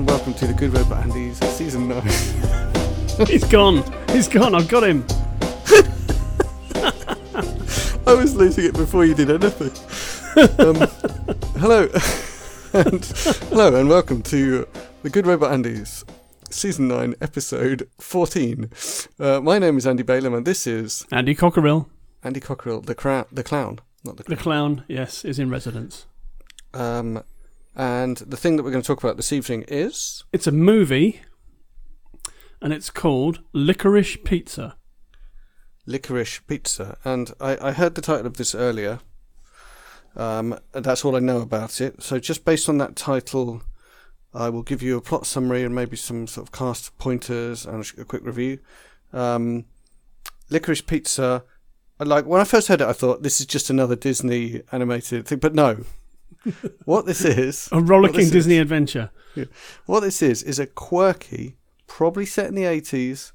and welcome to the Good Robot Andy's season nine. He's gone. He's gone. I've got him. I was losing it before you did anything. Um, hello, and hello, and welcome to the Good Robot Andy's season nine, episode fourteen. Uh, my name is Andy Balaam, and this is Andy Cockerill, Andy Cockerill, the cra- the clown, not the the clown. clown, yes, is in residence. Um, and the thing that we're going to talk about this evening is It's a movie, and it's called Licorice Pizza. Licorice Pizza, and I, I heard the title of this earlier. Um, and that's all I know about it. So just based on that title, I will give you a plot summary and maybe some sort of cast pointers and a quick review. Um, Licorice Pizza. Like when I first heard it, I thought this is just another Disney animated thing, but no. What this is, A rollicking Disney is- adventure. what this is is a quirky, probably set in the eighties,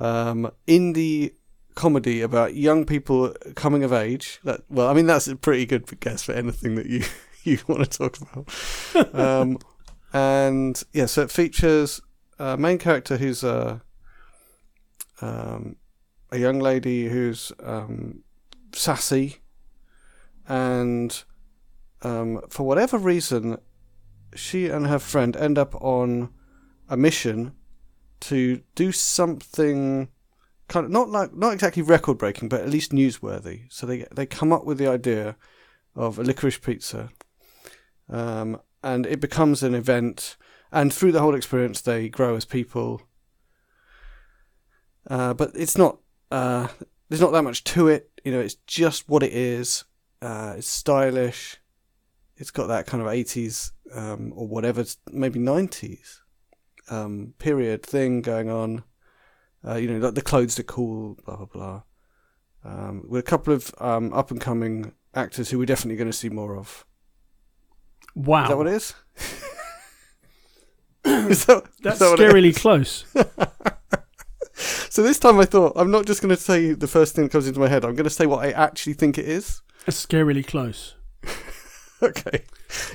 um, indie comedy about young people coming of age. That well, I mean that's a pretty good guess for anything that you you want to talk about. um, and yeah, so it features a main character who's a um, a young lady who's um, sassy, and um, for whatever reason, she and her friend end up on a mission to do something kind of not like not exactly record breaking, but at least newsworthy. So they they come up with the idea of a licorice pizza, um, and it becomes an event. And through the whole experience, they grow as people. Uh, but it's not. Uh, there's not that much to it. You know, it's just what it is. Uh, it's stylish. It's got that kind of 80s um, or whatever, maybe 90s um, period thing going on. Uh, you know, like the clothes are cool, blah blah blah. Um, with a couple of um, up and coming actors who we're definitely going to see more of. Wow. Is that what it is? is that, is That's that scarily is? close. So this time I thought I'm not just going to say the first thing that comes into my head. I'm going to say what I actually think it is. That's scarily close. Okay,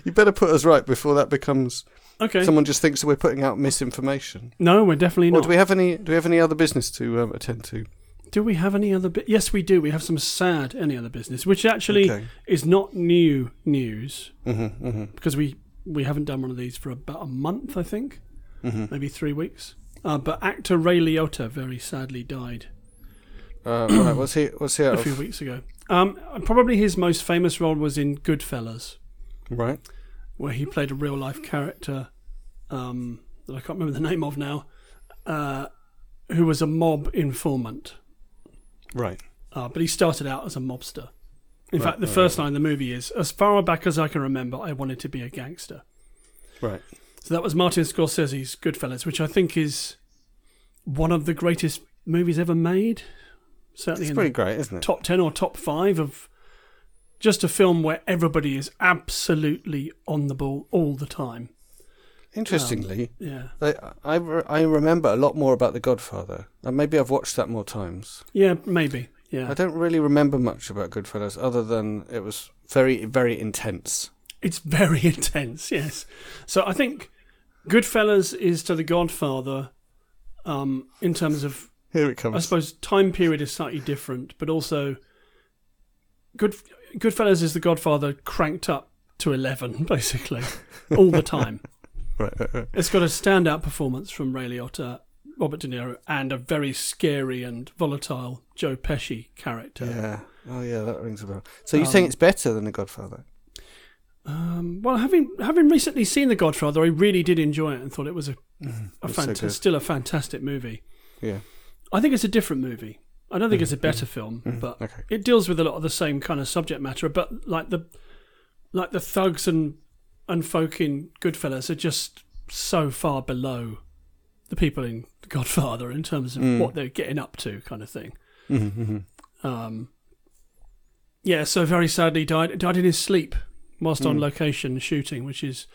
you better put us right before that becomes Okay. someone just thinks that we're putting out misinformation. no, we're definitely Or not. do we have any? Do we have any other business to um, attend to? Do we have any other? Yes, we do. We have some sad any other business, which actually Okay. is not new news Mm-hmm, mm-hmm, because we we haven't done one of these for about a month, I think, mm-hmm. maybe three weeks. Uh, but actor Ray Liotta very sadly died Uh, right, what's he? What's he out a few of? weeks ago. Um, probably his most famous role was in Goodfellas, Right. where he played a real life character um, that I can't remember the name of now, uh, who was a mob informant. Right. Uh, but he started out as a mobster. In Right, fact, the right, first line of the movie is As far back as I can remember, I wanted to be a gangster. Right. So that was Martin Scorsese's Goodfellas, which I think is one of the greatest movies ever made. Certainly It's pretty great, isn't it? top 10 or top 5 of just a film where everybody is absolutely on the ball all the time. Interestingly, Yeah. I, I, re- I remember a lot more about The Godfather, and maybe I've watched that more times. Yeah, maybe. Yeah. I don't really remember much about Goodfellas, other than it was very, very intense. It's very intense, yes. So I think Goodfellas is to The Godfather um, in terms of, Here it comes. I suppose, time period is slightly different, but also Good Goodfellas is The Godfather cranked up to 11, basically, all the time. Right, right, right. It's got a standout performance from Ray Liotta, Robert De Niro, and a very scary and volatile Joe Pesci character. Yeah. Oh, yeah, that rings a bell. So you're Um, saying it's better than The Godfather? Um, well, having having recently seen The Godfather, I really did enjoy it and thought it was a, a It's so still a fantastic movie. Yeah. I think it's a different movie. I don't think it's a Mhm, better film, Mhm, but okay. it deals with a lot of the same kind of subject matter. But like the like the thugs and and folk in Goodfellas are just so far below the people in The Godfather in terms of Mm. what they're getting up to, kind of thing. Mm-hmm, mm-hmm. Um, yeah, so very sadly died died in his sleep whilst on Mm. location shooting, which is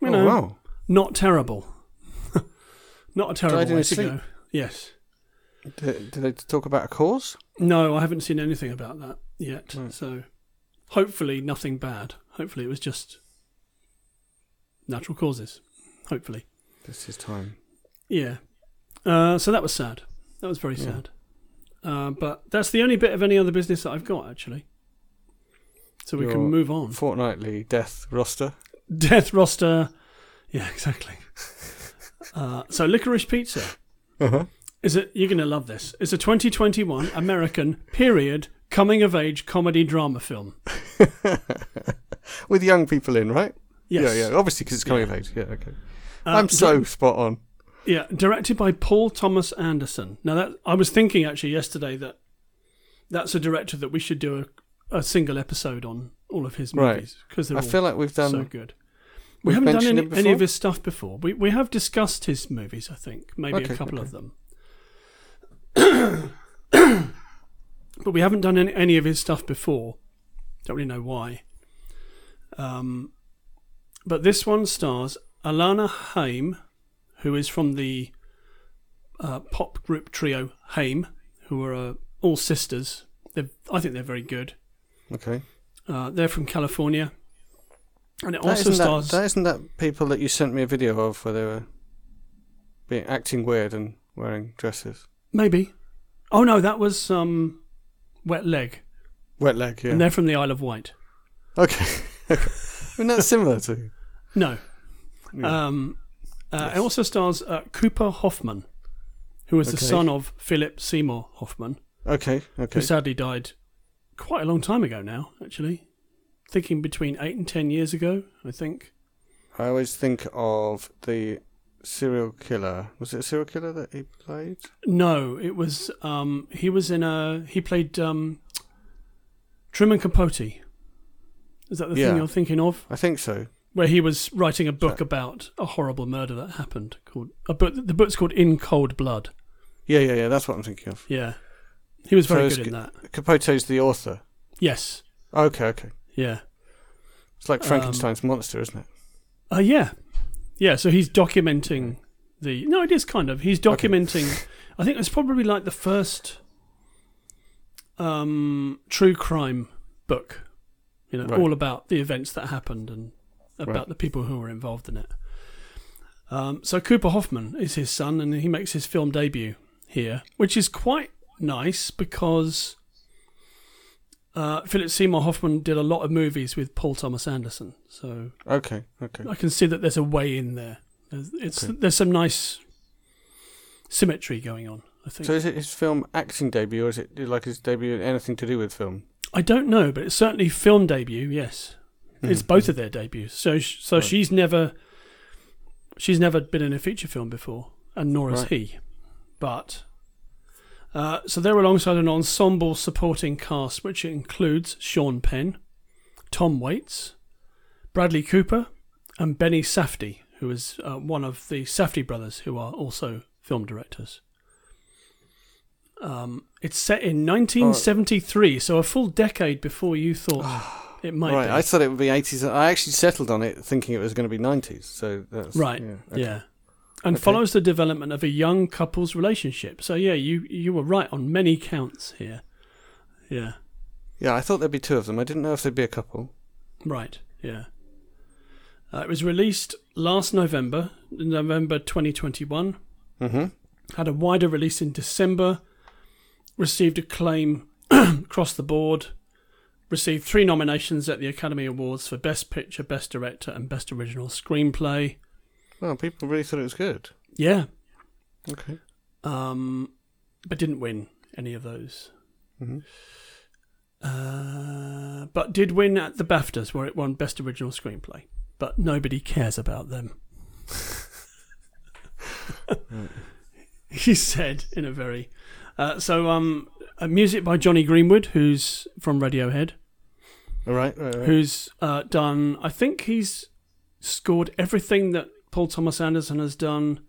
you Oh, know wow. not terrible. not a terrible Died way to sleep? go. Yes. Did, did they talk about a cause? No, I haven't seen anything about that yet. Right. So hopefully nothing bad. Hopefully it was just natural causes. Hopefully. This is time. Yeah. Uh, so that was sad. That was very Yeah. sad. Uh, but that's the only bit of any other business that I've got actually. So we Your can move on. Fortnightly death roster. Death roster. Yeah, exactly. uh, so licorice pizza. Uh-huh. Is it? You're gonna love this. It's a 2021 American period coming of age comedy drama film. With young people in, right? Yes. Yeah, yeah. Obviously, because it's coming Yeah. of age. Yeah, okay. Uh, I'm so di- spot on. yeah, directed by Paul Thomas Anderson. Now that I was thinking actually yesterday that that's a director that we should do a, a single episode on all of his movies because they're I feel like we've done. so good. We haven't done any, any of his stuff before. We we have discussed his movies, I think, maybe Okay, a couple okay. of them. but we haven't done any, any of his stuff before. Don't really know why. Um, but this one stars Alana Haim, who is from the uh, pop group trio Haim, who are uh, all sisters. They're, I think they're very good. Okay. Uh, they're from California. And it That also stars. that, that isn't that people that you sent me a video of where they were being acting weird and wearing dresses. Maybe. Oh no, that was um, Wet Leg, Wet leg, yeah. and they're from the Isle of Wight. Okay. okay. I mean, that's similar to. No. Yeah. Um, uh, Yes. It also stars uh, Cooper Hoffman, who was the son of Philip Seymour Hoffman, okay, okay. who sadly died quite a long time ago now. Actually, thinking between eight and ten years ago, I think. I always think of the serial killer. Was it a serial killer that he played? No, it was. Um, he was in a. He played um, Truman Capote. Is that the Yeah. thing you're thinking of? I think so. where he was writing a book So- about a horrible murder that happened. Called a book. The book's called In Cold Blood. Yeah, yeah, yeah. That's what I'm thinking of. Yeah, he was very it's good in that. Capote's the author. Yes. Okay, okay. Yeah. It's like Um, Frankenstein's monster, isn't it? Uh, yeah. Yeah. So he's documenting the. No, it is kind of. He's Okay. documenting. I think it's probably like the first um, true crime book. You know, Right. all about the events that happened and about Right. the people who were involved in it. Um, so Cooper Hoffman is his son, and he makes his film debut here, which is quite nice because uh, Philip Seymour Hoffman did a lot of movies with Paul Thomas Anderson. So Okay, okay. I can see that there's a way in there. There's, it's Okay. there's some nice symmetry going on. I think. So is it his film acting debut, or is it like his debut anything to do with film? I don't know, but it's certainly film debut. Yes, it's Mhm. both of their debuts. So so Right. she's never she's never been in a feature film before, and nor has Right. he. But uh, so they're alongside an ensemble supporting cast, which includes Sean Penn, Tom Waits, Bradley Cooper, and Benny Safdie, who is uh, one of the Safdie brothers, who are also film directors. Um, it's set in 1973, so a full decade before you thought it might right, be. I thought it would be 80s. I actually settled on it thinking it was going to be 90s. So that's Right, Yeah. okay. Yeah. And Okay. follows the development of a young couple's relationship. So yeah, you you were right on many counts here. Yeah. Yeah, I thought there'd be two of them. I didn't know if there'd be a couple. Right. Yeah. Uh, it was released last November, November 2021. Mm-hmm. Had a wider release in December. Received acclaim across the board. Received three nominations at the Academy Awards for Best Picture, Best Director, and Best Original Screenplay. Well, people really thought it was good. Yeah. Okay. Um, but didn't win any of those. hmm Uh, but did win at the BAFTAs, where it won Best Original Screenplay. But nobody cares about them. he said in a very. Uh, so, um, music by Jonny Greenwood, who's from Radiohead, All right, right, right. who's uh, done. I think he's scored everything that Paul Thomas Anderson has done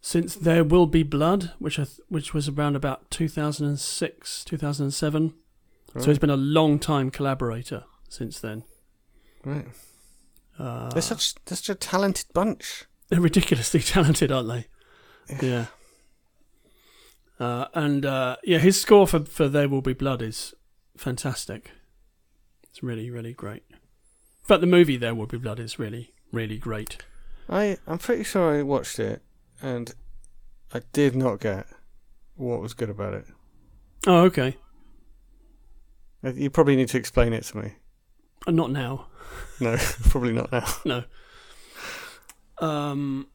since There Will Be Blood, which I th- which was around about 2006, 2007. Right. So he's been a long time collaborator since then. right. Uh, They're such, they're such a talented bunch. they're ridiculously talented, aren't they? Yeah. Uh, and uh, yeah, his score for, for There Will Be Blood is fantastic. It's really, really great. In fact, the movie There Will Be Blood is really, really great. I I'm pretty sure I watched it, and I did not get what was good about it. Oh, okay. Uh, You probably need to explain it to me. Uh, not now. No, probably not now. No. Um.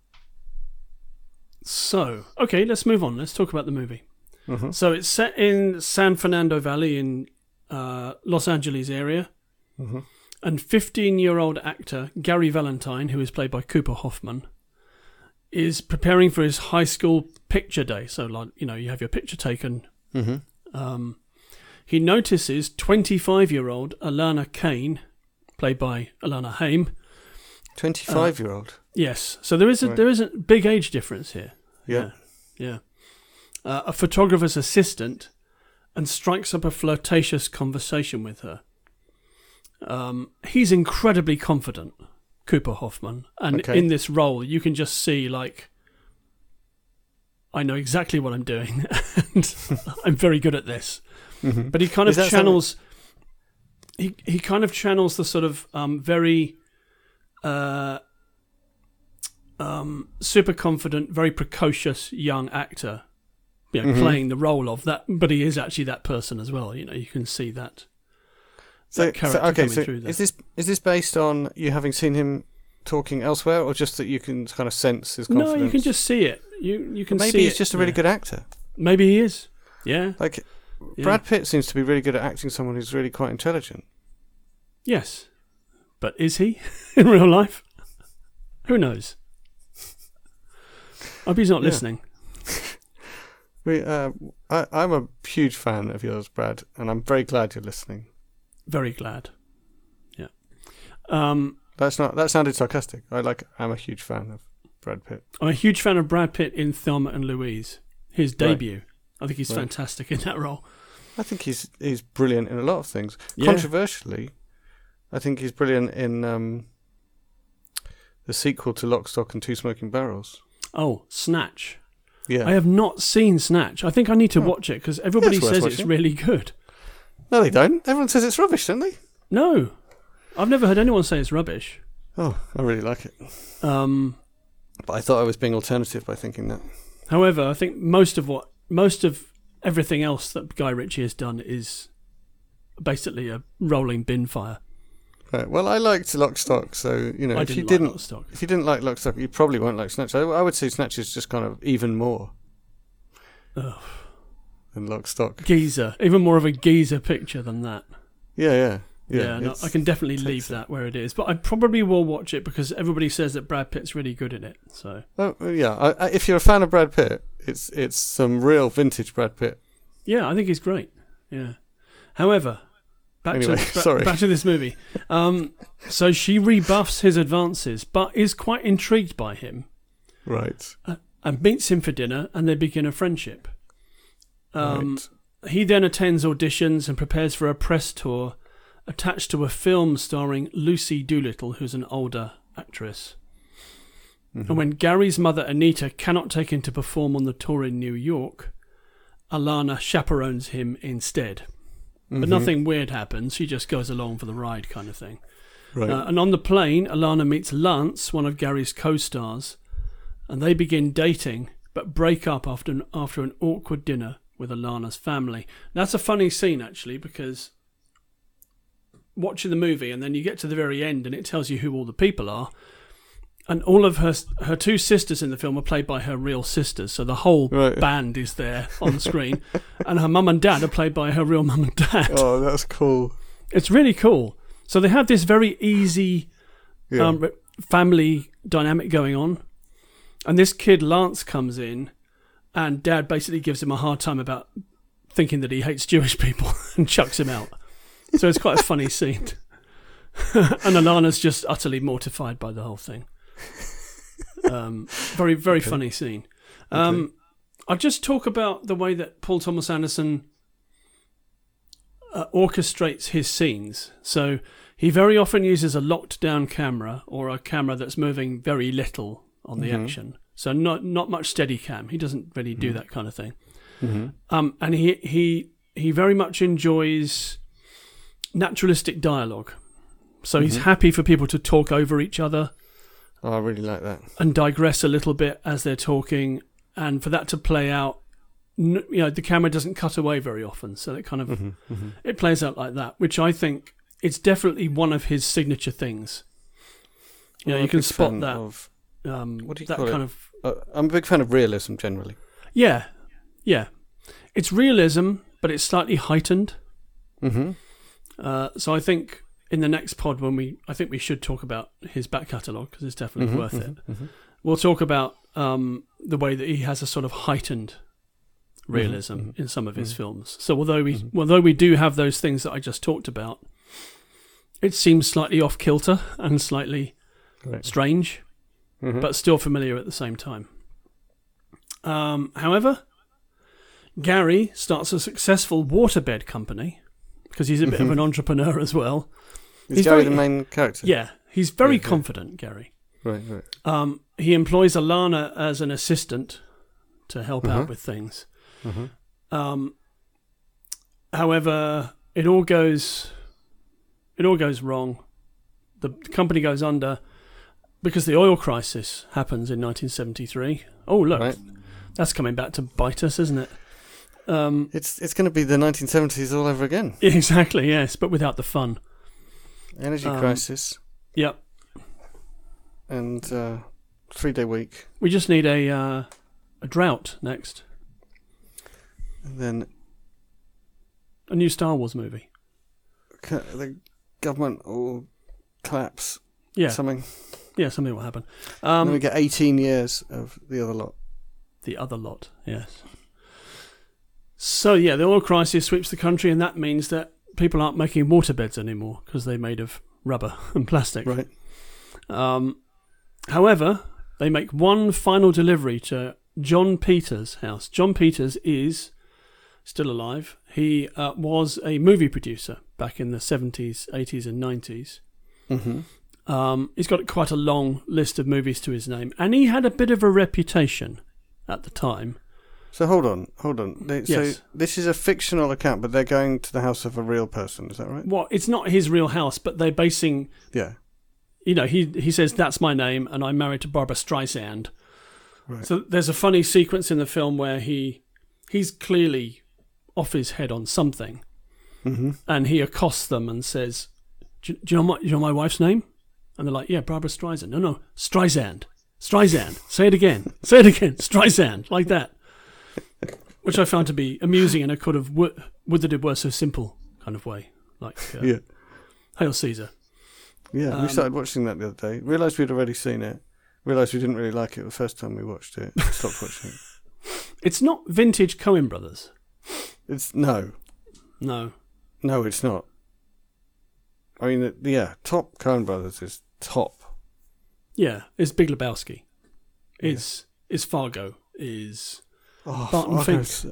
So, okay, let's move on. Let's talk about the movie. hmm So it's set in San Fernando Valley in uh, Los Angeles area, hmm and 15-year-old actor Gary Valentine, who is played by Cooper Hoffman, is preparing for his high school picture day. So, like you know, you have your picture taken. hmm Um, he notices 25-year-old Alana Kane, played by Alana Haim. Twenty-five year old. Yes, so there is a Right. there is a big age difference here. Yeah. Yeah. Uh, a photographer's assistant and strikes up a flirtatious conversation with her. Um, he's incredibly confident, Cooper Hoffman. And Okay. in this role, you can just see, like, I know exactly what I'm doing and I'm very good at this. hmm But he kind of channels. He he kind of channels the sort of um, very, uh, um, super confident, very precocious young actor, you know, Mhm. playing the role of that. But he is actually that person as well. You know, you can see that. So, so okay, so is this is this based on you having seen him talking elsewhere, or just that you can kind of sense his confidence? No, you can just see it. You you can maybe see he's it, just a really yeah. good actor. Maybe he is. Yeah. Like yeah. Brad Pitt seems to be really good at acting someone who's really quite intelligent. Yes. But is he in real life? Who knows? I hope he's not Yeah. listening. We, uh, I, I'm a huge fan of yours, Brad, and I'm very glad you're listening. Very glad. Yeah. Um, That's not that sounded sarcastic. I like. I'm a huge fan of Brad Pitt. I'm a huge fan of Brad Pitt in Thelma and Louise, his Right. debut. I think he's Right. fantastic in that role. I think he's he's brilliant in a lot of things. Yeah. Controversially, I think he's brilliant in um, the sequel to Lock, Stock, and Two Smoking Barrels. Oh, Snatch. Yeah. I have not seen Snatch. I think I need to Oh. watch it because everybody worth says it's watching. really good. No, they don't. Everyone says it's rubbish, don't they? No, I've never heard anyone say it's rubbish. Oh, I really like it. Um, But I thought I was being alternative by thinking that. however, I think most of what most of everything else that Guy Ritchie has done is basically a rolling bin fire. Right. Well, I liked Lock, Stock, so you know, I if didn't you like didn't, Lock, Stock. if you didn't like Lock, Stock, you probably won't like Snatch. I, I would say Snatch is just kind of even more Ugh. Than Lock, Stock. Geezer, even more of a geezer picture than that. Yeah, yeah, Yeah, yeah. no, I can definitely leave that where it is, but I probably will watch it because everybody says that Brad Pitt's really good in it. So Oh, yeah. I, I, if you're a fan of Brad Pitt, it's it's some real vintage Brad Pitt. yeah, I think he's great. Yeah. However, back Anyway, to sorry. back to this movie. Um, so she rebuffs his advances, but is quite intrigued by him Right. and meets him for dinner, and they begin a friendship. Um, right. He then attends auditions and prepares for a press tour attached to a film starring Lucy Doolittle, who's an older actress. Mhm. And when Gary's mother Anita cannot take him to perform on the tour in New York, Alana chaperones him instead. But Mhm. nothing weird happens. She just goes along for the ride, kind of thing. Right. Uh, and on the plane, Alana meets Lance, one of Gary's co-stars, and they begin dating, but break up after an, after an awkward dinner with Alana's family. That's a funny scene actually because watching the movie and then you get to the very end and it tells you who all the people are. And all of her her two sisters in the film are played by her real sisters, so the whole Right. band is there on the screen, and her mum and dad are played by her real mum and dad. oh, that's cool. It's really cool. So they have this very easy Yeah. um, family dynamic going on. And this kid, Lance, comes in, and dad basically gives him a hard time about thinking that he hates Jewish people and chucks him out. So it's quite a funny scene. and Alana's just utterly mortified by the whole thing. Um, very, very Okay. funny scene. Um, I'll just talk about the way that Paul Thomas Anderson uh, orchestrates his scenes. So he very often uses a locked down camera or a camera that's moving very little on the Mhm. action. So not not much steady cam. He doesn't really do Mhm. that kind of thing. hmm Um, and he he he very much enjoys naturalistic dialogue. So he's Mhm. happy for people to talk over each other. Oh, I really like that. and digress a little bit as they're talking, and for that to play out, you know, the camera doesn't cut away very often, so it kind of hmm hmm it plays out like that, which I think it's definitely one of his signature things. You know, you can spot that. Of, um, what do you that call it? kind of uh, I'm a big fan of realism generally. yeah, yeah. It's realism, but it's slightly heightened. hmm Uh, so I think in the next pod when we, I think we should talk about his back catalogue because it's definitely Mhm, worth it. mhm. We'll talk about um, the way that he has a sort of heightened realism mhm. in some of his films. So although we, although we do have those things that I just talked about, it seems slightly off kilter and slightly Right. strange, Mhm. but still familiar at the same time. Um, however, Gary starts a successful waterbed company because he's a bit of Mhm. an entrepreneur as well. is he's Gary very- the main character? Yeah, he's very confident, Gary. Right. Right. Um, he employs Alana as an assistant to help out Mhm. with things. hmm Um, however, it all goes it all goes wrong. The company goes under because the oil crisis happens in 1973. Oh, look, Right. that's coming back to bite us, isn't it? Um, It's it's going to be the 1970s all over again. exactly, yes, but without the fun. Energy Um, crisis Yep. and uh, three day week, We just need a uh, a drought next. and then A new Star Wars movie. the government will collapse. Yeah, Something. yeah, something will happen. and then we Um, get 18 years of the other lot. the other lot, yes. So yeah, the oil crisis sweeps the country, and that means that people aren't making waterbeds anymore because they're made of rubber and plastic. Right. Um, however, they make one final delivery to Jon Peters' house. Jon Peters is still alive. He uh, was a movie producer back in the 70s, 80s, and 90s. hmm Um, he's got quite a long list of movies to his name, and he had a bit of a reputation at the time. So hold on, hold on. They, Yes. So this is a fictional account, but they're going to the house of a real person. Is that right? Well, it's not his real house, but they're basing. Yeah. You know, he he says that's my name, and I'm married to Barbra Streisand. Right. So there's a funny sequence in the film where he he's clearly off his head on something, hmm and he accosts them and says, "Do, do you know my do you know my wife's name?" And they're like, "Yeah, Barbra Streisand." No, no, Streisand. Streisand. Say it again. Say it again. Streisand. Like that. Which I found to be amusing in a kind of would, would that it were so simple kind of way. Like, uh, Yeah. Hail Caesar. Yeah. Um, we started watching that the other day. Realised we'd already seen it. Realised we didn't really like it the first time we watched it. Stopped watching it. It's not vintage Coen Brothers. It's no, No. no, it's not. I mean, yeah, top Coen Brothers is top. Yeah, it's Big Lebowski. Is is Fargo. Is Oh, Barton Fargo's-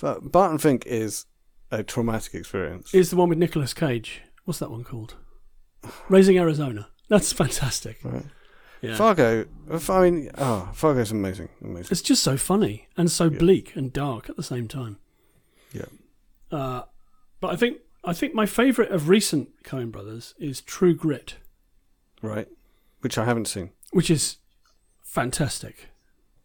But Barton Fink is a traumatic experience. is the one with Nicolas Cage. What's that one called? Raising Arizona. That's fantastic. Right. Yeah. Fargo. I mean, oh, Fargo's amazing, amazing. It's just so funny and so Yeah. bleak and dark at the same time. Yeah. Uh, but I think I think my favourite of recent Coen Brothers is True Grit, Right. Which I haven't seen. which is fantastic.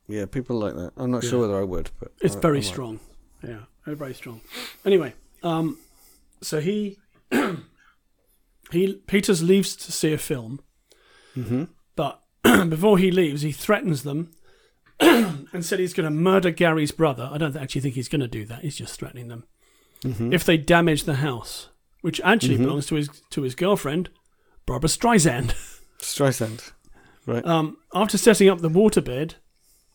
Yeah, people like that. I'm not Yeah. sure whether I would, but It's I- very I strong. Yeah, very very strong. Anyway, um, so he he Peters leaves to see a film. Mhm. but before he leaves, he threatens them and said he's going to murder Gary's brother. I don't actually think he's going to do that. He's just threatening them Mhm. if they damage the house, which actually Mhm. belongs to his to his girlfriend, Barbra Streisand. Streisand. Right. Um, after setting up the waterbed,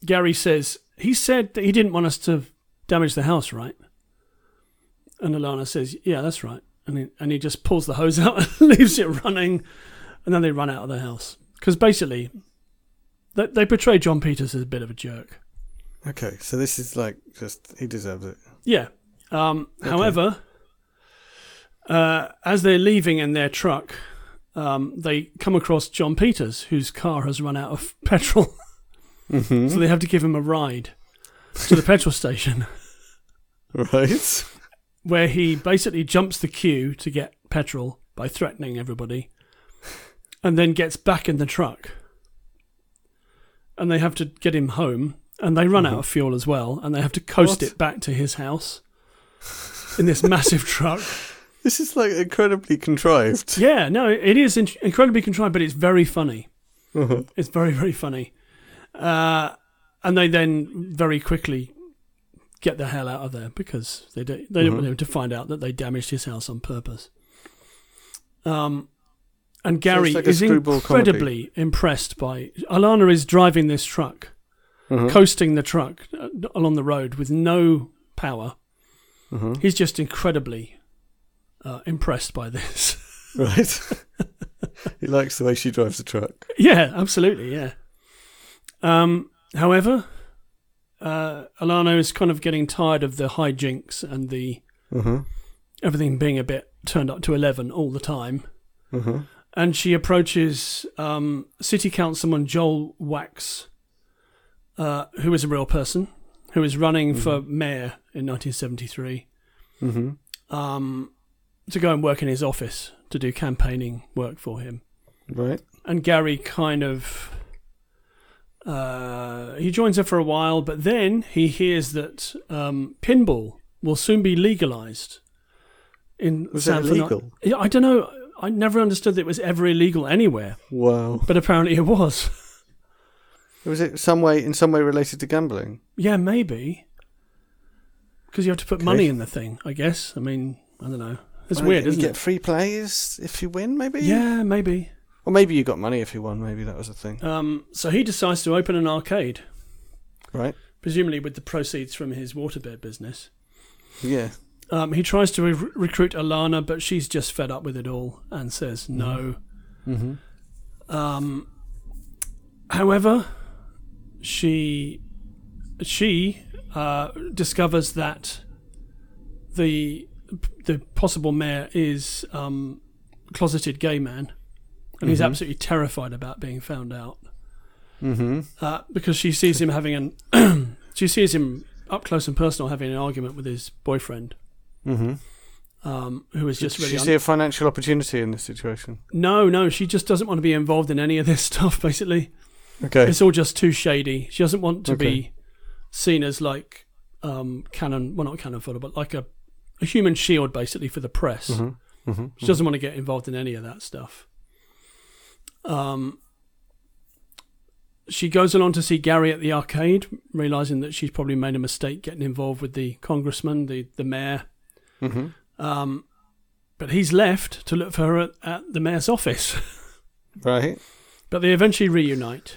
Gary says he said that he didn't want us to damage the house, right? And Alana says, "Yeah, that's right." And he, and he just pulls the hose out and leaves it running, and then they run out of the house because basically they, they portray Jon Peters as a bit of a jerk. Okay, so this is like just he deserves it. Yeah. Um, Okay. However, uh, as they're leaving in their truck, um, they come across Jon Peters, whose car has run out of petrol. Mm-hmm. So they have to give him a ride to the petrol station, right. where he basically jumps the queue to get petrol by threatening everybody, and then gets back in the truck and they have to get him home, and they run out of fuel as well, and they have to coast What? it back to his house in this massive truck. This is like incredibly contrived. Yeah, no, it is in- incredibly contrived, but it's very funny. Uh-huh. It's very, very funny. Uh, and they then very quickly get the hell out of there because they don't, they don't Mhm. want him to find out that they damaged his house on purpose. Um, and Gary like is incredibly impressed by Alana is driving this truck, Uh-huh. coasting the truck uh, along the road with no power. Uh-huh. He's just incredibly uh, impressed by this. Right. he likes the way she drives the truck. Yeah, absolutely. Yeah. Um, however, uh, Alana is kind of getting tired of the hijinks and the Uh-huh. everything being a bit turned up to eleven all the time, Uh-huh. and she approaches um, City Councilman Joel Wachs, uh, who is a real person, who is running for mayor in 1973, Mm-hmm. um, to go and work in his office to do campaigning work for him. Right. and Gary kind of uh, he joins her for a while, but then he hears that um, pinball will soon be legalized in Was San Fernando. I don't know. I never understood that it was ever illegal anywhere, Wow. but apparently it was. Was it some way in some way related to gambling? yeah, maybe because you have to put Okay. money in the thing. I guess. I mean, I don't know. It's Well, weird, you isn't get it? free plays if you win, maybe. Yeah, maybe. Or maybe you got money if you won. Maybe that was a thing. Um, so he decides to open an arcade, Right. presumably with the proceeds from his waterbed business. Yeah. Um, he tries to re- recruit Alana, but she's just fed up with it all and says no. Mm-hmm. Um, however, she she uh, discovers that the the possible mayor is um, a closeted gay man, and he's Mhm. absolutely terrified about being found out Mm-hmm. uh, because she sees him having an she sees him up close and personal having an argument with his boyfriend, Mm-hmm. um, who is just Did really you un- see a financial opportunity in this situation? No, no, she just doesn't want to be involved in any of this stuff, basically. Okay. It's all just too shady. She doesn't want to Okay. be seen as like um cannon well not cannon fodder, but like a, a human shield basically for the press. Mm-hmm. Mm-hmm. She doesn't want to get involved in any of that stuff. Um she goes along to see Gary at the arcade, realizing that she's probably made a mistake getting involved with the congressman, the, the mayor. Mm-hmm. Um, but he's left to look for her at, at the mayor's office. Right. but they eventually reunite.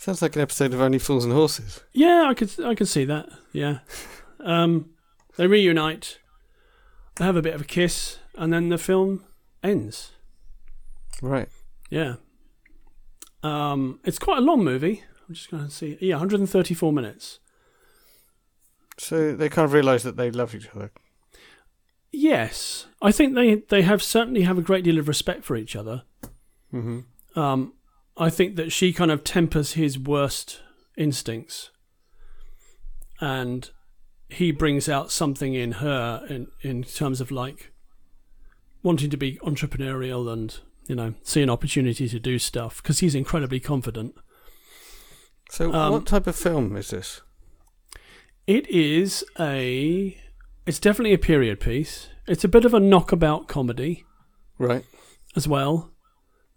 Sounds like an episode of Only Fools and Horses. Yeah, I could I can see that. Yeah. Um, they reunite. They have a bit of a kiss, and then the film ends. Right. Yeah. Um, it's quite a long movie. I'm just going to see. Yeah, 134 minutes. So they kind of realise that they love each other. Yes, I think they they have certainly have a great deal of respect for each other. Mm-hmm. Um, I think that she kind of tempers his worst instincts, and he brings out something in her in in terms of like wanting to be entrepreneurial and you know see an opportunity to do stuff because he's incredibly confident. So Um, what type of film is this? It is a. It's definitely a period piece. It's a bit of a knockabout comedy Right. as well.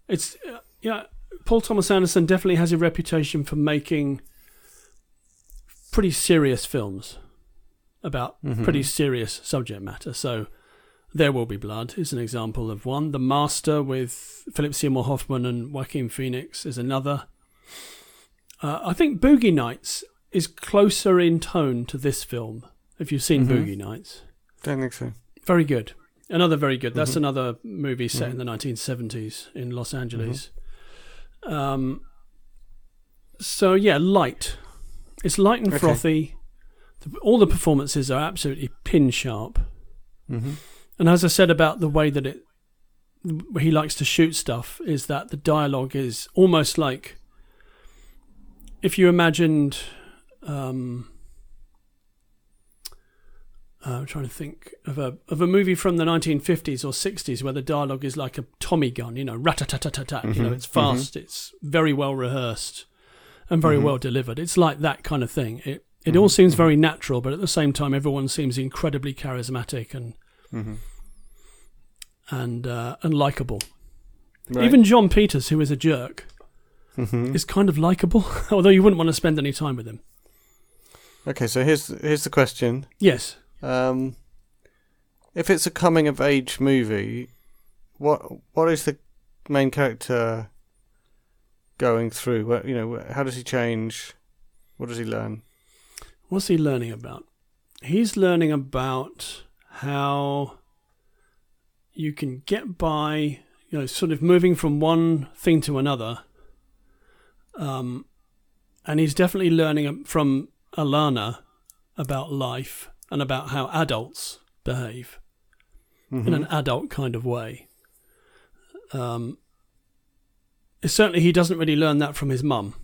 It's uh, yeah. Paul Thomas Anderson definitely has a reputation for making pretty serious films about Mhm. pretty serious subject matter. So, There Will Be Blood is an example of one. The Master with Philip Seymour Hoffman and Joaquin Phoenix is another. Uh, I think Boogie Nights is closer in tone to this film. If you've seen Mhm. Boogie Nights, Don't think so. very good. Another very good. That's Mhm. another movie set in Mhm. the 1970s in Los Angeles. Um, so yeah, light. It's light and Okay. frothy. The- All the performances are absolutely pin sharp. Mm-hmm. And as I said about the way that it he likes to shoot stuff is that the dialogue is almost like if you imagined um, uh, I'm trying to think of a of a movie from the 1950s or 60s where the dialogue is like a Tommy gun, you know, rat-a-tat-tat-tat. You know, Mhm, it's fast, it's very well rehearsed, and very Mhm. well delivered. It's like that kind of thing. It it all Mhm, seems mhm. very natural, but at the same time, everyone seems incredibly charismatic and and uh, and likable. Right. Even Jon Peters, who is a jerk, is kind of likable, although you wouldn't want to spend any time with him. Okay, so here's here's the question. Yes. Um, if it's a coming of age movie, what what is the main character going through? What, you know, how does he change? What does he learn? What's he learning about? He's learning about how you can get by, you know, sort of moving from one thing to another. Um, and he's definitely learning from Alana about life and about how adults behave in Mhm. an adult kind of way. Um, certainly, he doesn't really learn that from his mum,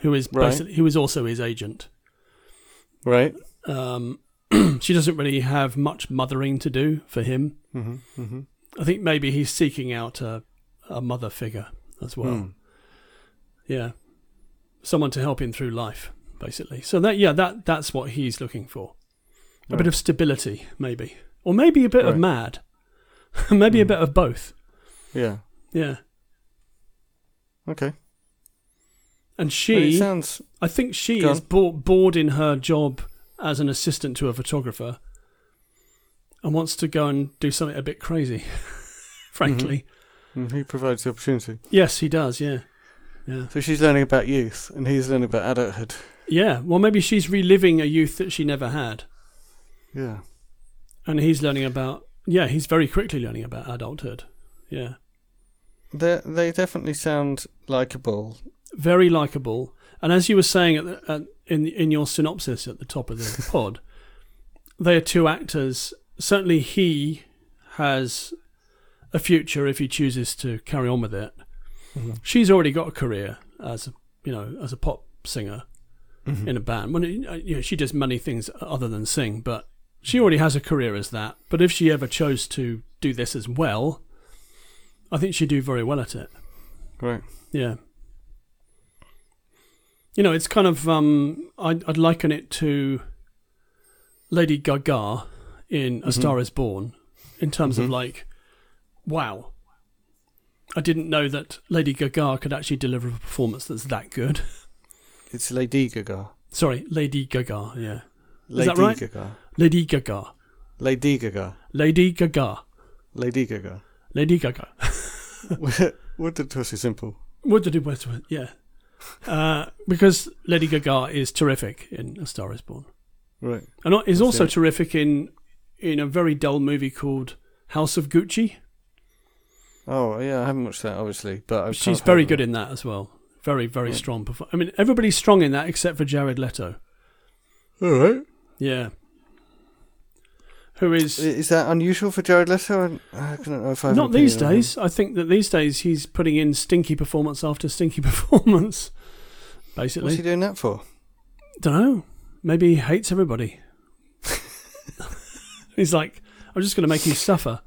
who is Right. basically who is also his agent. Right. Um, she doesn't really have much mothering to do for him. hmm hmm I think maybe he's seeking out a, a mother figure as well. Hmm. Yeah, someone to help him through life, basically. So that yeah, that that's what he's looking for. A bit of stability, maybe, or maybe a bit of mad, maybe a Hmm. bit of both. Yeah. Yeah, Okay. and she, sounds. I think she Go is bo- bored in her job as an assistant to a photographer, and wants to go and do something a bit crazy. frankly, mm, He provides the opportunity. yes, he does. Yeah, yeah. So she's learning about youth, and he's learning about adulthood. Yeah, well, maybe she's reliving a youth that she never had, Yeah. and he's learning about. Yeah, he's very quickly learning about adulthood. Yeah, They they definitely sound likable. very likable. And as you were saying at the, at, in in your synopsis at the top of the pod, they are two actors. Certainly, he has a future if he chooses to carry on with it. Mhm. She's already got a career as a, you know as a pop singer. Mhm. in a band. Well, you know, she does many things other than sing, but she already has a career as that. But if she ever chose to do this as well, I think she'd do very well at it. Right. Yeah. You know, it's kind of um, I'd, I'd liken it to Lady Gaga in A Mhm. Star Is Born, in terms of Mhm. like, wow. I didn't know that Lady Gaga could actually deliver a performance that's that good. It's Lady Gaga. Sorry, Lady Gaga. Yeah, Lady that right? Gaga. Lady Gaga. Lady Gaga. Lady Gaga. Lady Gaga. Lady Gaga. what did Tossy Simple? What did it was Yeah. Uh, because Lady Gaga is terrific in A Star Is Born, Right. and is That's also it. terrific in in a very dull movie called House of Gucci. Oh yeah, I haven't watched that obviously, but I've She's very good in that as well. Very very Yeah. strong. Perform- I mean, everybody's strong in that except for Jared Leto. All right. Yeah. Who is Is that unusual for Jared Leto? I don't know if I not these opinion on him. days. I think that these days he's putting in stinky performance after stinky performance. Basically, What's he doing that for? Don't know. Maybe he hates everybody. He's like, I'm just going to make you suffer.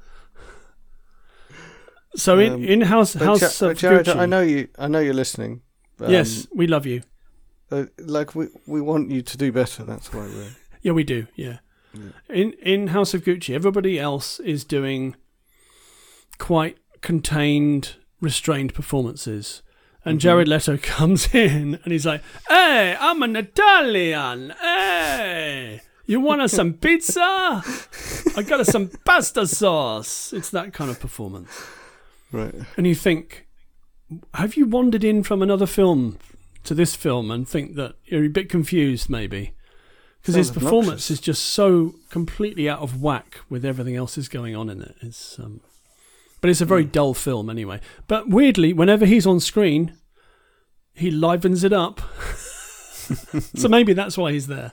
So in, Um, in House House of Jared, Gucci, I know you. I know you're listening. Um, yes, we love you. uh, like we we want you to do better. That's why we're. Yeah, we do. Yeah. Yeah. In in House of Gucci, everybody else is doing quite contained, restrained performances. And Mhm. Jared Leto comes in and he's like, "Hey, I'm an Italian. Hey, you want us some pizza? I got us some pasta sauce." It's that kind of performance. Right. And you think, have you wandered in from another film to this film and think that you're a bit confused, maybe? Because his performance obnoxious. is just so completely out of whack with everything else that's going on in it. It's, um, but it's a very Mm. dull film anyway. But weirdly, whenever he's on screen, he livens it up. so maybe that's why he's there.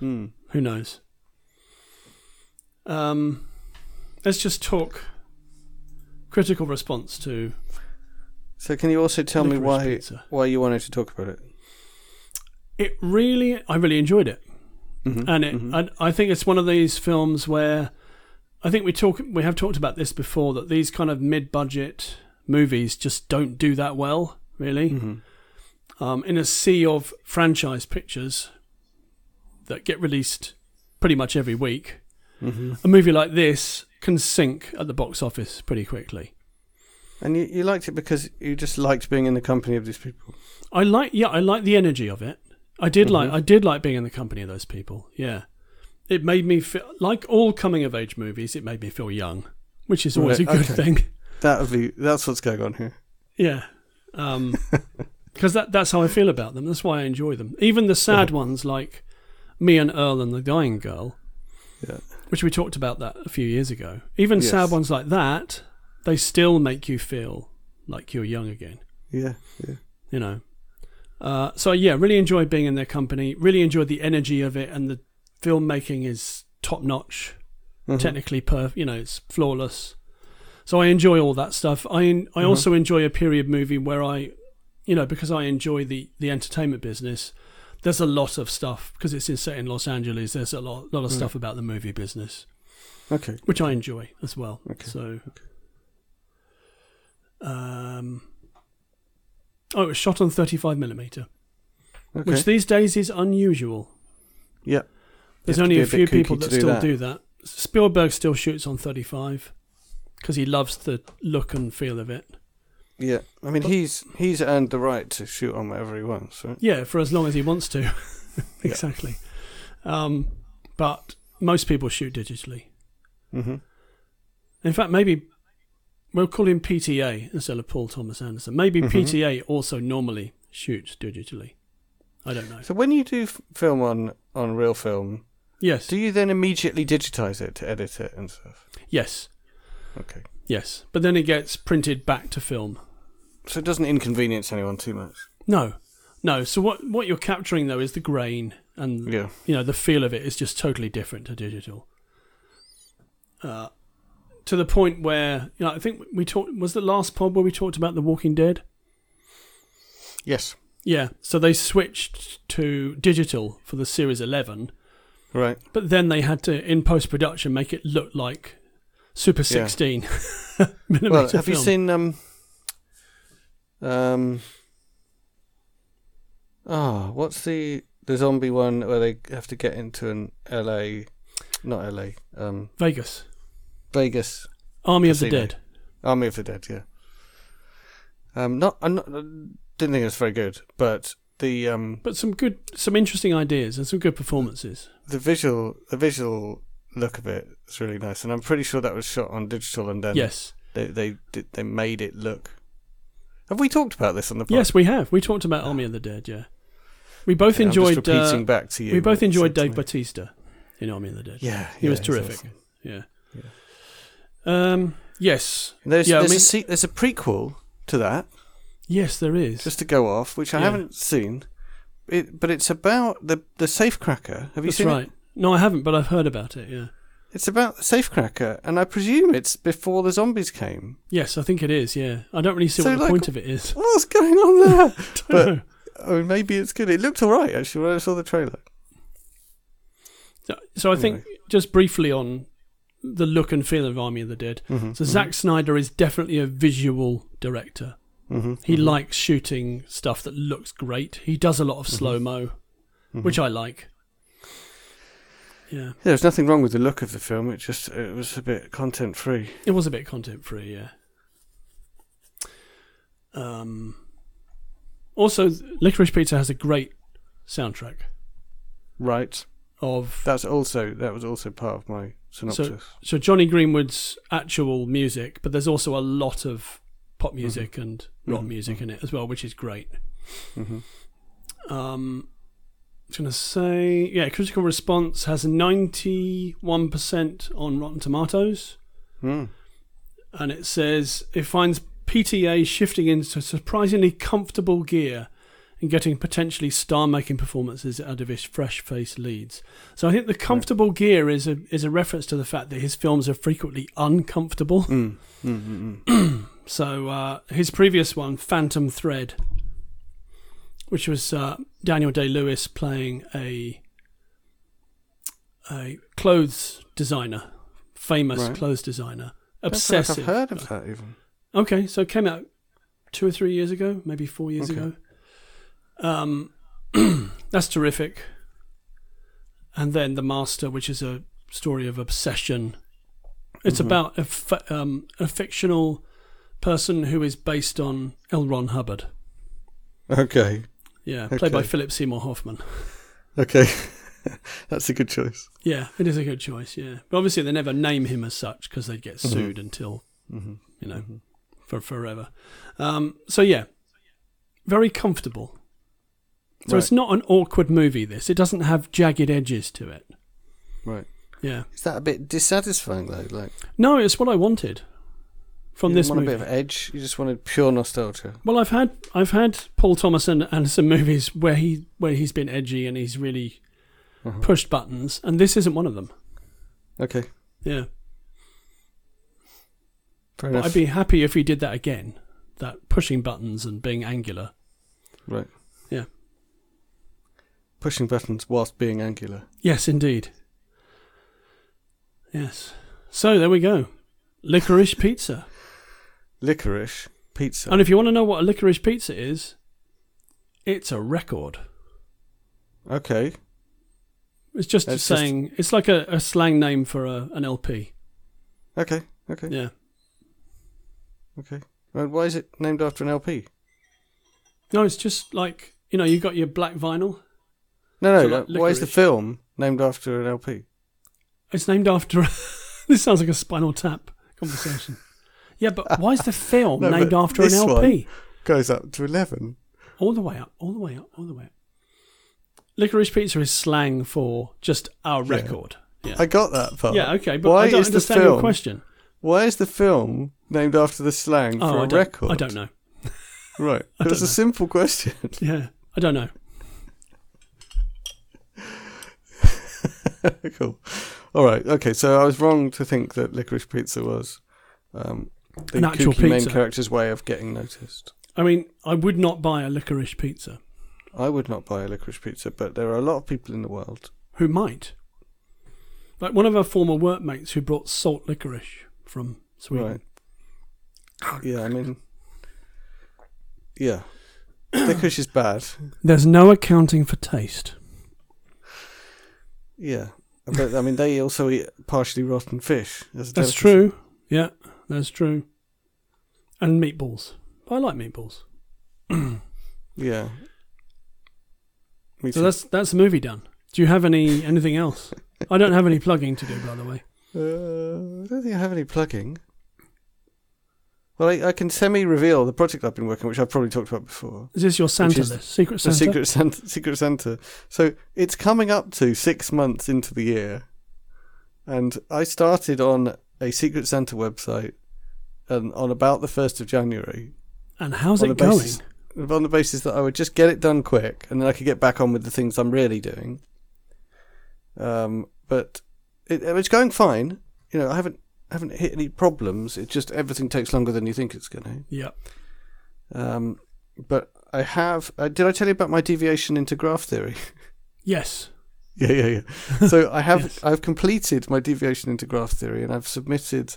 Hmm. Who knows? Um, let's just talk critical response to So can you also tell me why Pizza. why you wanted to talk about it? It really, I really enjoyed it, Mhm, and it, mhm. and I think it's one of these films where I think we talk, we have talked about this before that these kind of mid-budget movies just don't do that well, really. Mhm. um, in a sea of franchise pictures that get released pretty much every week, hmm a movie like this can sink at the box office pretty quickly. And you, you liked it because you just liked being in the company of these people. I like, yeah, I like the energy of it. I did like, Mhm. I did like being in the company of those people. Yeah, it made me feel like all coming of age movies. It made me feel young, which is always Right, a good okay. thing. That would be that's what's going on here. Yeah, because that that's how I feel about them. That's why I enjoy them. Even the sad ones like me and Earl and the Dying Girl, Yeah. which we talked about that a few years ago. Even Yes. sad ones like that, they still make you feel like you're young again. Yeah, yeah. You know. Uh, so yeah, really enjoyed being in their company. Really enjoyed the energy of it, and the filmmaking is top notch. Mhm. Technically, per you know, it's flawless. So I enjoy all that stuff. I I Mhm. also enjoy a period movie where I, you know, because I enjoy the the entertainment business. There's a lot of stuff because it's in, set in Los Angeles. There's a lot lot of Right. stuff about the movie business, Okay. which I enjoy as well. Okay. So, um, oh, it was shot on 35 millimeter, Okay. which these days is unusual. yeah. There's You have to only a, a few people that do still that. do that. Spielberg still shoots on 35 because he loves the look and feel of it. Yeah. I mean But- he's he's earned the right to shoot on whatever he wants, right? Yeah, for as long as he wants to. exactly. Um, but most people shoot digitally. Mm-hmm. In fact, maybe we'll call him PTA instead of Paul Thomas Anderson. Maybe Mhm. PTA also normally shoots digitally. I don't know. So when you do f- film on on real film, Yes. do you then immediately digitize it to edit it and stuff? yes. Okay. Yes. But then it gets printed back to film. So it doesn't inconvenience anyone too much. No. No. So what what you're capturing though is the grain and Yeah. you know the feel of it is just totally different to digital. Uh, to the point where you know I think we talked was the last pod where we talked about The Walking Dead. Yes. Yeah, so they switched to digital for the Series 11, Right. but then they had to in post production make it look like Super 16 millimeter Well, have you seen um um oh, what's the the zombie one where they have to get into an LA not LA, um Vegas Vegas Army of the Dead? Army of the Dead, yeah. Um not I not, didn't think it was very good, but the um But some good, some interesting ideas and some good performances. the visual the visual look of it is really nice and I'm pretty sure that was shot on digital and then yes, they they did, they made it look Have we talked about this on the podcast? yes, we have. We talked about Army of the Dead. Yeah, we both I'm enjoyed. just repeating uh, back to you. we both what you enjoyed said to Dave me. Bautista in Army of the Dead. Yeah, he was terrific. Yeah. Um. Yes. There's Yeah, I mean- a se- there's a prequel to that Yes, there is. just to go off, which I Yeah. haven't seen. It, but it's about the the safecracker. Have you seen That's seen right. it? No, I haven't, but I've heard about it. Yeah. It's about the safecracker, and I presume it's before the zombies came. Yes, I think it is. Yeah. I don't really see So, what the like, point of it is. What's going on there? Don't but- know. I mean, maybe it's good. It looked all right actually when I saw the trailer. So, so I think just briefly on the look and feel of Army of the Dead. Mm-hmm. So Zack Snyder is definitely a visual director. Mm-hmm. He likes shooting stuff that looks great. He does a lot of Mhm. slow mo, Mm-hmm. which I like. Yeah, There's nothing wrong with the look of the film. It just it was a bit content free. it was a bit content free. Yeah. Um. Also, Licorice Pizza has a great soundtrack Right. Of That's also that was also part of my synopsis. so Jonny Greenwood's actual music, but there's also a lot of pop music and rock Mhm. music in it as well, which is great. hmm Um, I was going to say, yeah, critical response has 91% on Rotten Tomatoes, Mm. and it says it finds PTA shifting into surprisingly comfortable gear and getting potentially star-making performances out of his fresh-faced leads. So I think the comfortable gear is a is a reference to the fact that his films are frequently uncomfortable. Mm. Mm, mm, mm. So uh, his previous one, Phantom Thread, which was uh, Daniel Day Lewis playing a a clothes designer, famous Right. clothes designer, I don't feel like obsessive. I've heard of that even. Okay, so it came out two or three years ago, maybe four years Okay. ago. Um, that's terrific. And then The Master, which is a story of obsession. It's Mhm. about a, f- um, a fictional person who is based on L. Ron Hubbard. Okay. Yeah, played by Philip Seymour Hoffman. Okay. That's a good choice. Yeah, it is a good choice. Yeah, but obviously they never name him as such because they'd get Mhm. sued until Mm-hmm. you know for forever. Um, so yeah, very comfortable. So Right. it's not an awkward movie. This it doesn't have jagged edges to it. Right. Yeah, Is that a bit dissatisfying though? Like no, it's what I wanted from you this didn't want movie. a bit of edge. You just wanted pure nostalgia. Well, I've had I've had Paul Thomas and, and some movies where he where he's been edgy and he's really Mhm. pushed buttons, and this isn't one of them. Okay. Yeah, Fair but enough. I'd be happy if he did that again. That pushing buttons and being angular. Right. Pushing buttons whilst being angular. Yes, indeed. Yes. So there we go. Licorice pizza. Licorice pizza. And if you want to know what a licorice pizza is, it's a record. okay. It's just That's just- saying it's like a, a slang name for a, an LP. Okay. Okay. Yeah. Okay. Well, why is it named after an LP? No, it's just like you know, you got your black vinyl. No, no. So, no. like, why is the film named after an LP? It's named after. this sounds like a Spinal Tap conversation. Yeah, but why is the film No, named after an LP? Goes up to eleven. All the way up, all the way up, all the way up. Licorice pizza is slang for just our Yeah. record. Yeah. I got that part. yeah, okay, but Why I don't is the understand your film question. Why is the film named after the slang Oh, for I a record? I don't know. Right. It was a simple question. Yeah, I don't know. cool. All right. Okay. So I was wrong to think that licorice pizza was um, the An actual kooky main pizza. character's way of getting noticed. I mean, I would not buy a licorice pizza. I would not buy a licorice pizza, but there are a lot of people in the world. Who might? Like one of our former workmates who brought salt licorice from Sweden. Right. Yeah. I mean, yeah. licorice is bad. There's no accounting for taste. Yeah. But I mean, they also eat partially rotten fish. As That's true. Yeah, that's true. And meatballs. I like meatballs. Yeah. Me So that's that's the movie done. Do you have any anything else? I don't have any plugging to do, by the way. Uh, I don't think I have any plugging. Well, I, I can semi-reveal the project I've been working, on, which I've probably talked about before. Is this your Santa list? Secret The Santa? Secret Santa. Secret Santa. So it's coming up to six months into the year, and I started on a Secret Santa website, and on about the first of January, And how's it going? basis- on the basis that I would just get it done quick, and then I could get back on with the things I'm really doing. Um, but it, it's going fine. You know, I haven't haven't hit any problems. It's just everything takes longer than you think it's going Yeah. to. Um, but I have. Uh, did I tell you about my deviation into graph theory? Yes. yeah, yeah, yeah. So I have. Yes. I've completed my deviation into graph theory, and I've submitted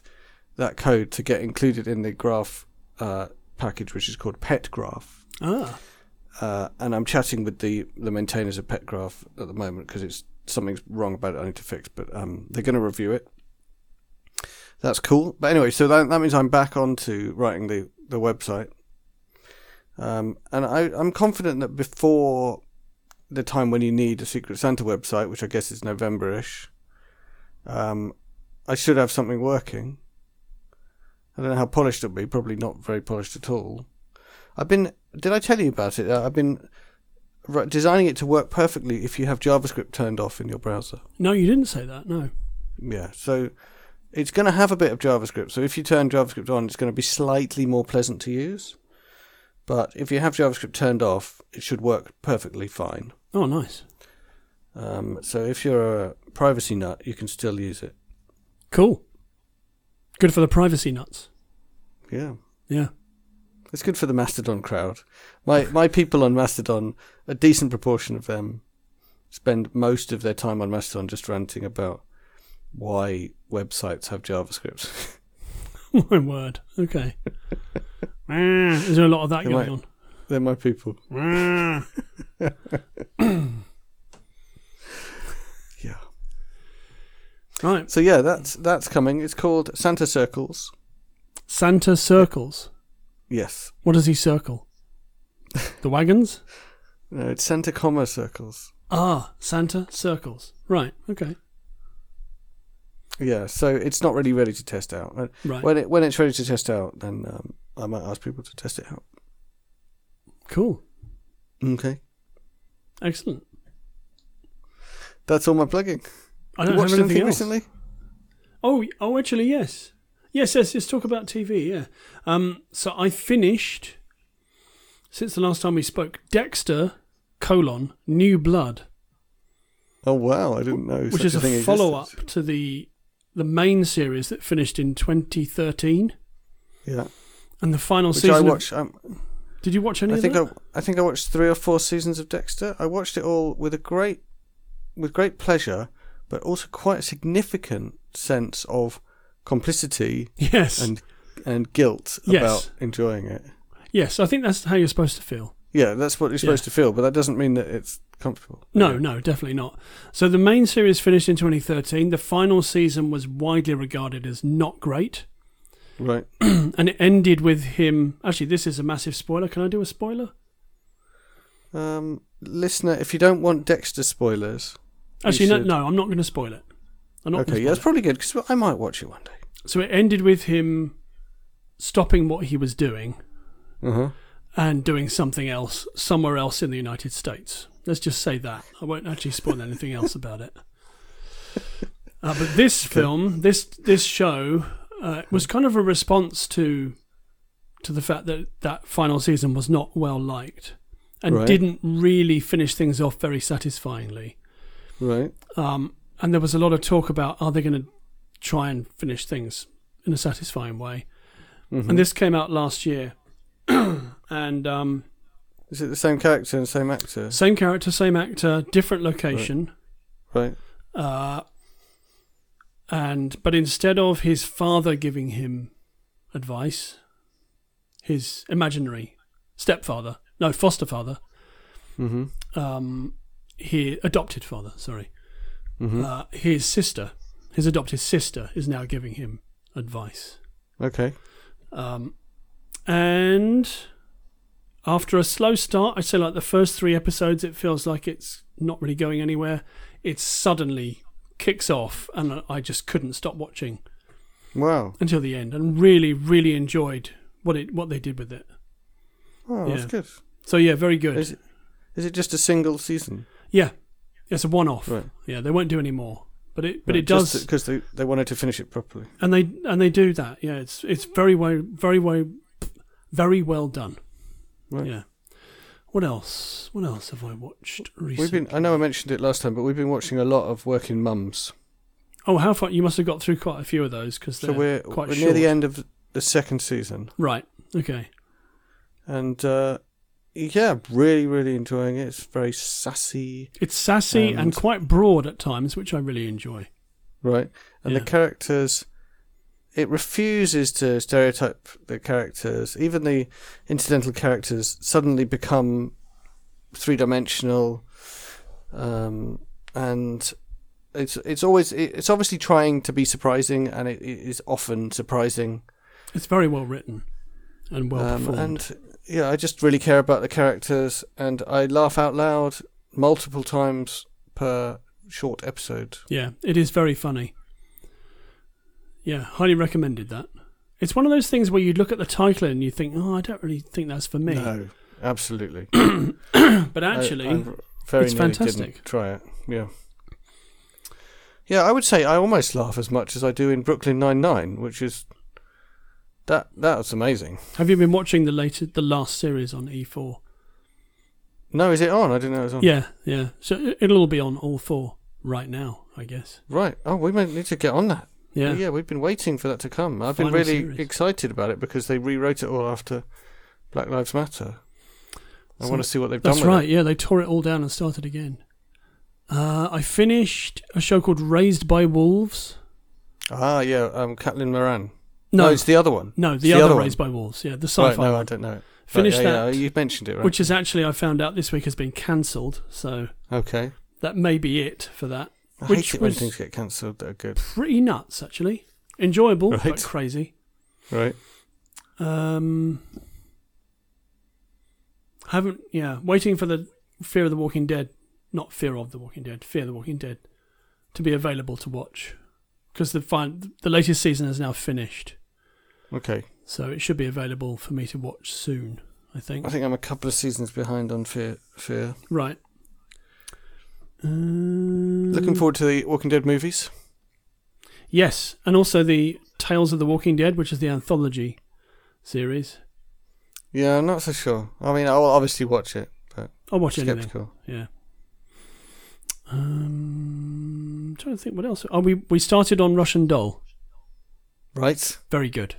that code to get included in the graph uh, package, which is called PetGraph. Ah. uh, and I'm chatting with the the maintainers of PetGraph at the moment because it's something's wrong about it. I need to fix, but um, they're going to review it. That's cool. But anyway, so that that means I'm back onto writing the the website, um, and I I'm confident that before the time when you need a Secret Santa website, which I guess is November-ish, um, I should have something working. I don't know how polished it'll be. Probably not very polished at all. I've been. Did I tell you about it? Uh, I've been designing it to work perfectly if you have JavaScript turned off in your browser. No, you didn't say that. No. Yeah, so it's going to have a bit of JavaScript. So if you turn JavaScript on, it's going to be slightly more pleasant to use. But if you have JavaScript turned off, it should work perfectly fine. Oh, nice. Um, so if you're a privacy nut, you can still use it. Cool. Good for the privacy nuts. Yeah. Yeah. It's good for the Mastodon crowd. My my people on Mastodon, a decent proportion of them, spend most of their time on Mastodon just ranting about why websites have JavaScript. My word. Okay. Ah, Is there a lot of that They going might- on? They're my people. Yeah. right. So yeah, that's that's coming. It's called Santa Circles. Santa circles. Yes. What does he circle? The wagons? No, it's Santa comma circles. Ah, Santa circles. Right. Okay. Yeah. So it's not really ready to test out. And Right. When it when it's ready to test out, then um, I might ask people to test it out. Cool. Okay. Excellent. That's all my plugging. I don't watched have anything anything else. recently? Oh, oh, actually, yes, yes, yes. Let's talk about TV. Yeah. Um. So I finished since the last time we spoke. Dexter: colon New Blood, Oh wow, I didn't know. which is a, follow up to the the main series that finished in 2013, Yeah, and the final which season. I of- watched. Um, did you watch any I of think? I, I think I watched three or four seasons of Dexter. I watched it all with a great, with great pleasure, but also quite a significant sense of complicity yes. and and guilt Yes. about enjoying it. yes. I think that's how you're supposed to feel. Yeah, that's what you're supposed to feel, but that doesn't mean that it's comfortable. No, no, definitely not. So the main series finished in 2013. The final season was widely regarded as not great. Right. and it ended with him. Actually, this is a massive spoiler. Can I do a spoiler? Um, listener, if you don't want Dexter spoilers, Actually, no, should- no, I'm not going to spoil it. I'm not Okay, yeah, that's probably good because I might watch it one day. So it ended with him stopping what he was doing Uh huh. And doing something else somewhere else in the United States. Let's just say that. I won't actually spoil anything else about it. Uh, but this film, this this show, uh, was kind of a response to to the fact that that final season was not well liked and Right. didn't really finish things off very satisfyingly. Right. Um, and there was a lot of talk about are they going to try and finish things in a satisfying way. Mhm. And this came out last year, and um, Is it the same character and same actor? Same character, same actor, different location. Right. Uh, and but instead of his father giving him advice, his imaginary stepfather, no foster father, Mm-hmm. um, he adopted father, sorry, Mm-hmm. uh, his sister, his adopted sister, is now giving him advice. okay. Um, and after a slow start, I'd say like the first three episodes, it feels like it's not really going anywhere. It suddenly kicks off, and I just couldn't stop watching Wow. until the end, and really, really enjoyed what it what they did with it. Oh, that's good. So yeah, very good. Is it, is it just a single season? yeah, it's a one-off. Right. Yeah, they won't do any more, but it but it does, because they they wanted to finish it properly. and they and they do that. Yeah, it's it's very well, very well, very well done. Right. Yeah. What else? What else have I watched recently? We've been. I know I mentioned it last time, but we've been watching a lot of Working Mums. Oh, how far? You must have got through quite a few of those because So they're we're, quite we're near the end of the second season, Right. Okay. and uh, yeah, really, really enjoying it. It's very sassy, It's sassy and, And- quite broad at times, which I really enjoy. right? And Yeah. the characters, it refuses to stereotype the characters. Even the incidental characters suddenly become three dimensional, um, and it's it's always it's obviously trying to be surprising, and it, it is often surprising. It's very well written and well Um, performed. and yeah, I just really care about the characters, and I laugh out loud multiple times per short episode. yeah, it is very funny. Yeah, highly recommended that. It's one of those things where you look at the title and you think, "Oh, I don't really think that's for me." No, absolutely. But actually, I very it's fantastic. Didn't try it. Yeah. Yeah, I would say I almost laugh as much as I do in Brooklyn Nine Nine, which is that that's amazing. have you been watching the latest, the last series on E4? No, is it on? I didn't know it was on. Yeah, yeah. So it- it'll all be on all four right now, I guess. Right. Oh, we might need to get on that. Yeah. Yeah, we've been waiting for that to come. I've been really series. excited about it because they rewrote it all after Black Lives Matter. I So- want to see what they've That's done with right. Yeah, they tore it all down and started again. Uh, I finished a show called Raised by Wolves. it. Ah, yeah, um, Caitlin Moran. No, it's the other one. no, the, the other, other one. Raised by Wolves. Yeah, the sci-fi Right, no, I don't know it. Finished yeah, that, Yeah, you mentioned it, right? which is actually I found out this week has been cancelled. So okay. that may be it for that. I Which hate it when things get cancelled that are good. Pretty nuts, actually. Enjoyable, Right. but crazy. Right. Um, haven't yeah. Waiting for the Fear of the Walking Dead, not Fear of the Walking Dead, Fear the Walking Dead, to be available to watch because the fin- the latest season is now finished, Okay. so it should be available for me to watch soon. I think. I think I'm a couple of seasons behind on Fear. Fear. Right. Um, Looking forward to the Walking Dead movies. Yes, and also the Tales of the Walking Dead, which is the anthology series. Yeah, I'm not so sure. I mean, I'll obviously watch it, but I'll watch anything. skeptical. Yeah. Um, trying to think what else. Oh, we we started on Russian Doll. Right. Very good.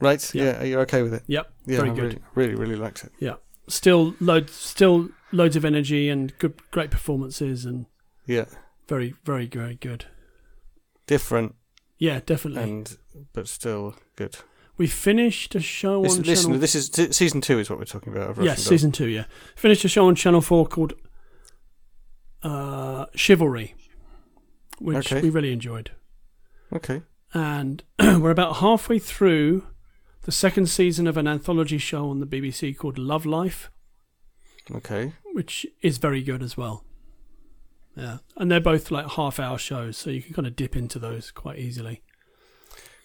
Right. Yeah. Yeah. You're okay with it. Yep. Yeah. very I good. Really, really, really liked it. Yeah. Still loads. Still loads of energy and good, great performances and Yeah. very, very, very good. Different Yeah, definitely. and but still good. we finished a show Listen, on listen channel. this is t- season two is what we're talking about. Yes, Doll. season two. Yeah, finished a show on Channel Four called uh, Chivalry, which Okay. we really enjoyed. Okay. and we're about halfway through the second season of an anthology show on the BBC called Love Life, Okay. which is very good as well. Yeah, and they're both like half-hour shows, so you can kind of dip into those quite easily.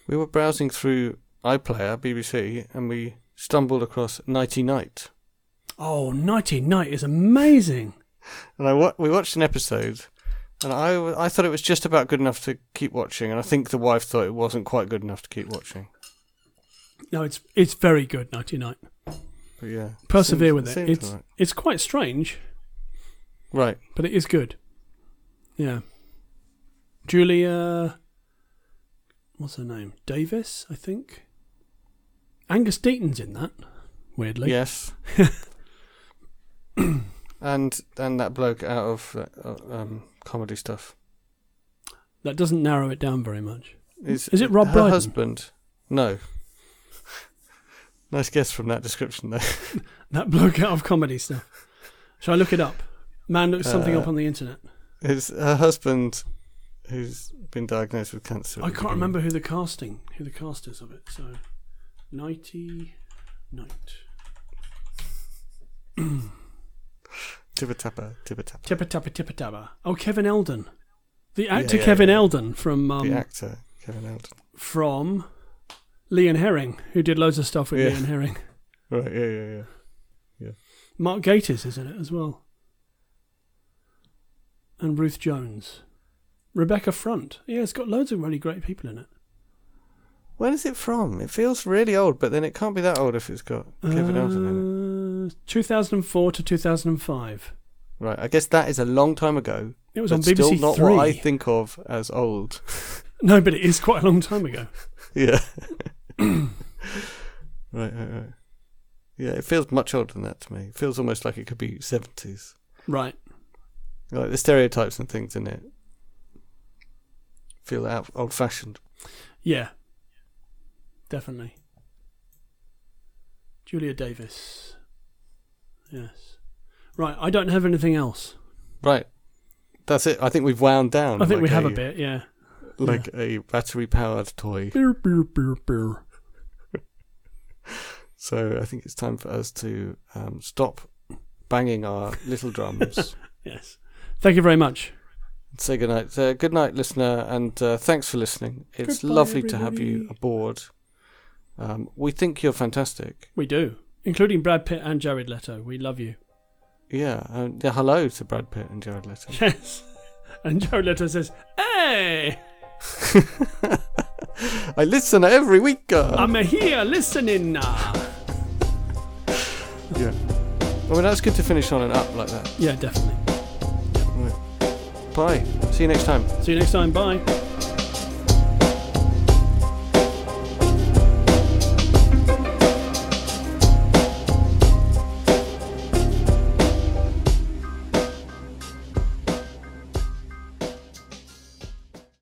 We were browsing through iPlayer BBC and we stumbled across Nighty Night. Oh, Nighty Night is amazing. And I wa- we watched an episode, and I, w- I thought it was just about good enough to keep watching, and I think the wife thought it wasn't quite good enough to keep watching. No, it's it's very good. Nighty Night. But yeah, Persevere seems- with it. It's alright. it's quite strange, right. but it is good. Yeah. Julia, what's her name? Davis, I think. Angus Deayton's in that. Weirdly. Yes. and and that bloke out of uh, um, comedy stuff That doesn't narrow it down very much. is Is it Rob her Brydon? husband? No. Nice guess from that description, though. That bloke out of comedy stuff. Shall I look it up? Man looks something Uh, up on the internet. It's her husband who's been diagnosed with cancer. I can't remember who the casting, who the cast is of it. So, Nighty Night. Tibba tappa. Tippa tappa tippa tappa. Oh, Kevin Eldon. The actor yeah, Kevin yeah. Eldon from um, the actor Kevin Eldon. from Lee and Herring, who did loads of stuff with Yeah. Lee and Herring. Right, yeah, yeah, yeah. Yeah. Mark Gatiss is in it as well. And Ruth Jones. Rebecca Front. Yeah, it's got loads of really great people in it. When is it from? It feels really old, but then it can't be that old if it's got Kevin Eldon in it. Uh, 2004 to 2005. Right, I guess that is a long time ago. It was on BBC still not Three. what I think of as old. No, but it is quite a long time ago. yeah. right, right, right. Yeah, it feels much older than that to me. It feels almost like it could be 70s. Right. Like the stereotypes and things in it feel out, old fashioned. Yeah. Definitely. Julia Davis. Yes. Right, I don't have anything else. Right. That's it. I think we've wound down. I think we like have a bit, yeah. Like a battery powered toy. Beer, beer, beer, beer. So I think it's time for us to um, stop banging our little drums. Yes. Thank you very much. Say goodnight. Uh, good night, listener, and uh, thanks for listening. It's Goodbye, lovely to have you aboard. Um, we think you're fantastic. We do. Including Brad Pitt and Jared Leto. We love you. Yeah. Um, yeah hello to Brad Pitt and Jared Leto. Yes. And Jared Leto says, Hey! I listen every week. Uh. I'm here listening now. yeah. I mean, that's good to finish on an up like that. Yeah, definitely. Bye. See you next time. See you next time. Bye.